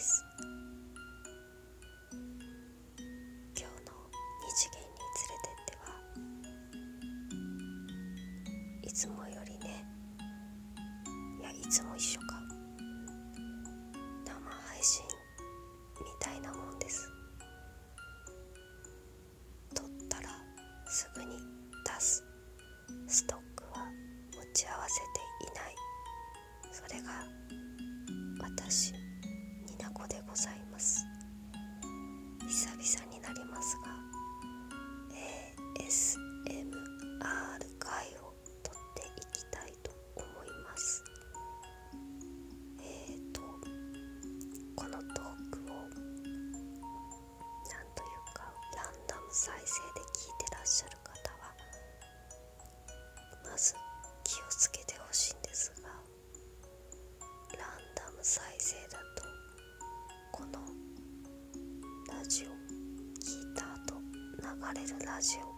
です。今日の二次元に連れてってはいつもよりねいやいつも一緒か。生配信みたいなもんです。撮ったらすぐに出すストックは持ち合わせていない。それが私。ございます。久々になりますが ASMR れるラジオ。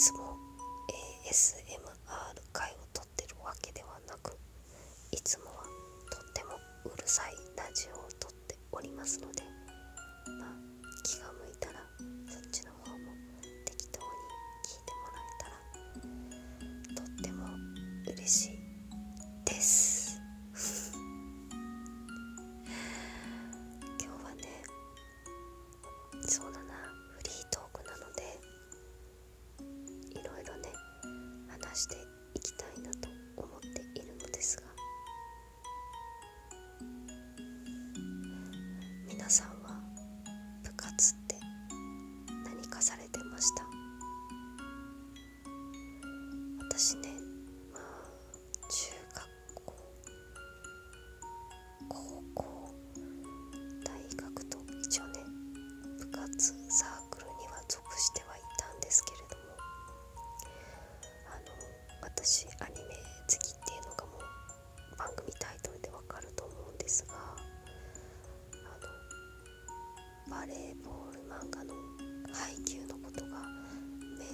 つも ASMR 会を撮ってるわけではなくいつもはとってもうるさいラジオを撮っておりますので、まあ、気が向感じてい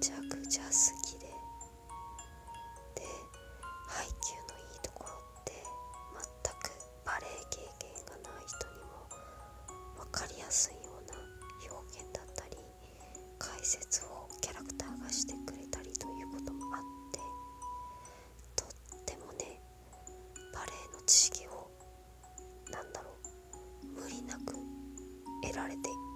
ちゃくちゃ好きでで配給のいいところって全くバレエ経験がない人にも分かりやすいような表現だったり解説をキャラクターがしてくれたりということもあってとってもねバレエの知識を何だろう無理なく得られている。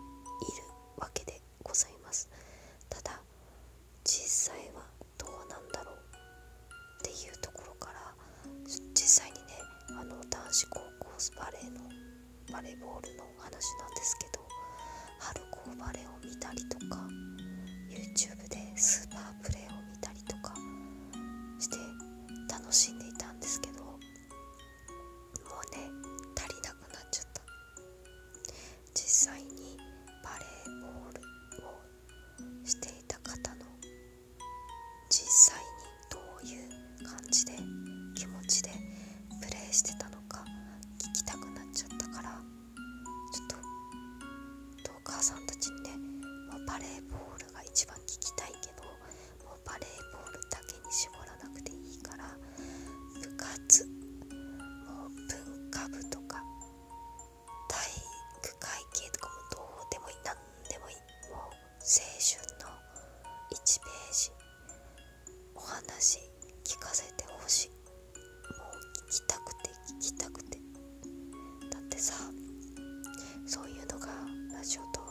話聞かせてほしい。もう聞きたくて聞きたくて。だってさそういうのがラジオと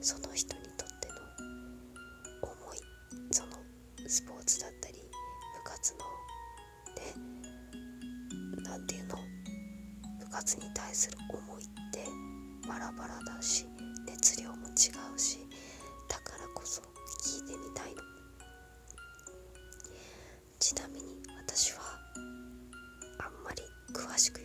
その人にとっての思いそのスポーツだったり部活のね何て言うの部活に対する思いってバラバラだし熱量も違うしだからこそ聞いてみたいの。ちなみに私はあんまり詳しく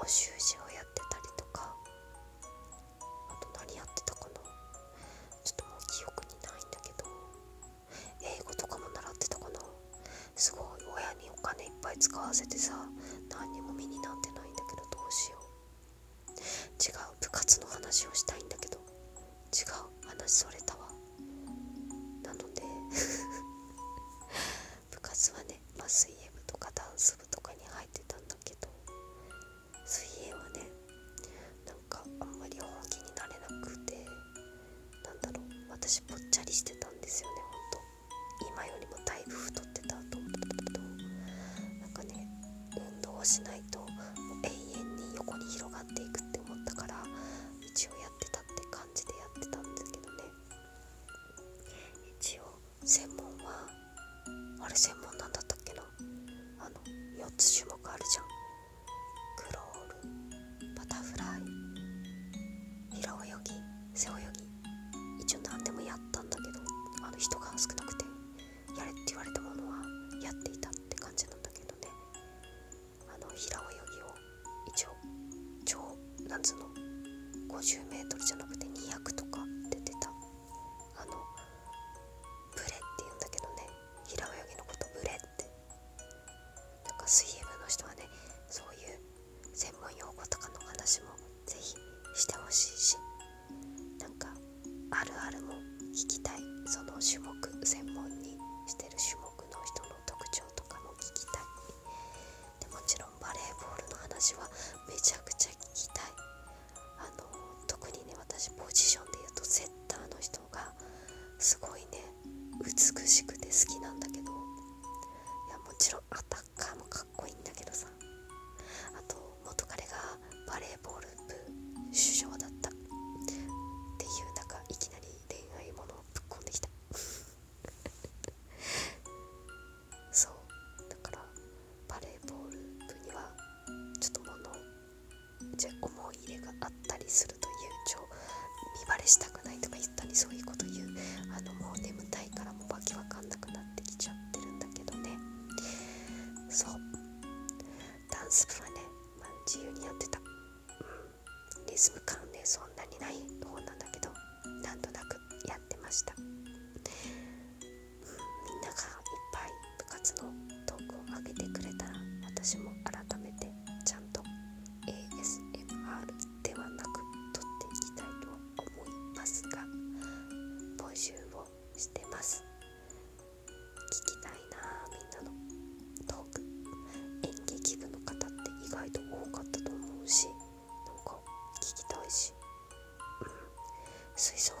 お習字をやってたりとか。あと何やってたかな。ちょっともう記憶にないんだけど。英語とかも習ってたかな。すごい親にお金いっぱい使わせてさ。私ぽっちゃりしてた。ね美しくて好きなんだけど。いやもちろんアタッカーもかっこいいんだけどさ。あと元彼がバレーボール部主将だった。っていう中いきなり恋愛ものをぶっ込んできた。そう。だからバレーボール部にはちょっと物じゃ思い入れがあったりするという情そういうこと言う。あのもう眠たいからもうわけわかんなくなってきちゃってるんだけどね。そう。ダンス部はね、まあ、自由にやってた、うん、リズム感ねそんなにない。方なんだけどなんとなくやってました、うん、みんながいっぱい部活のトークを上げてくれたら私もしなんか聞きたいし。うん。吹奏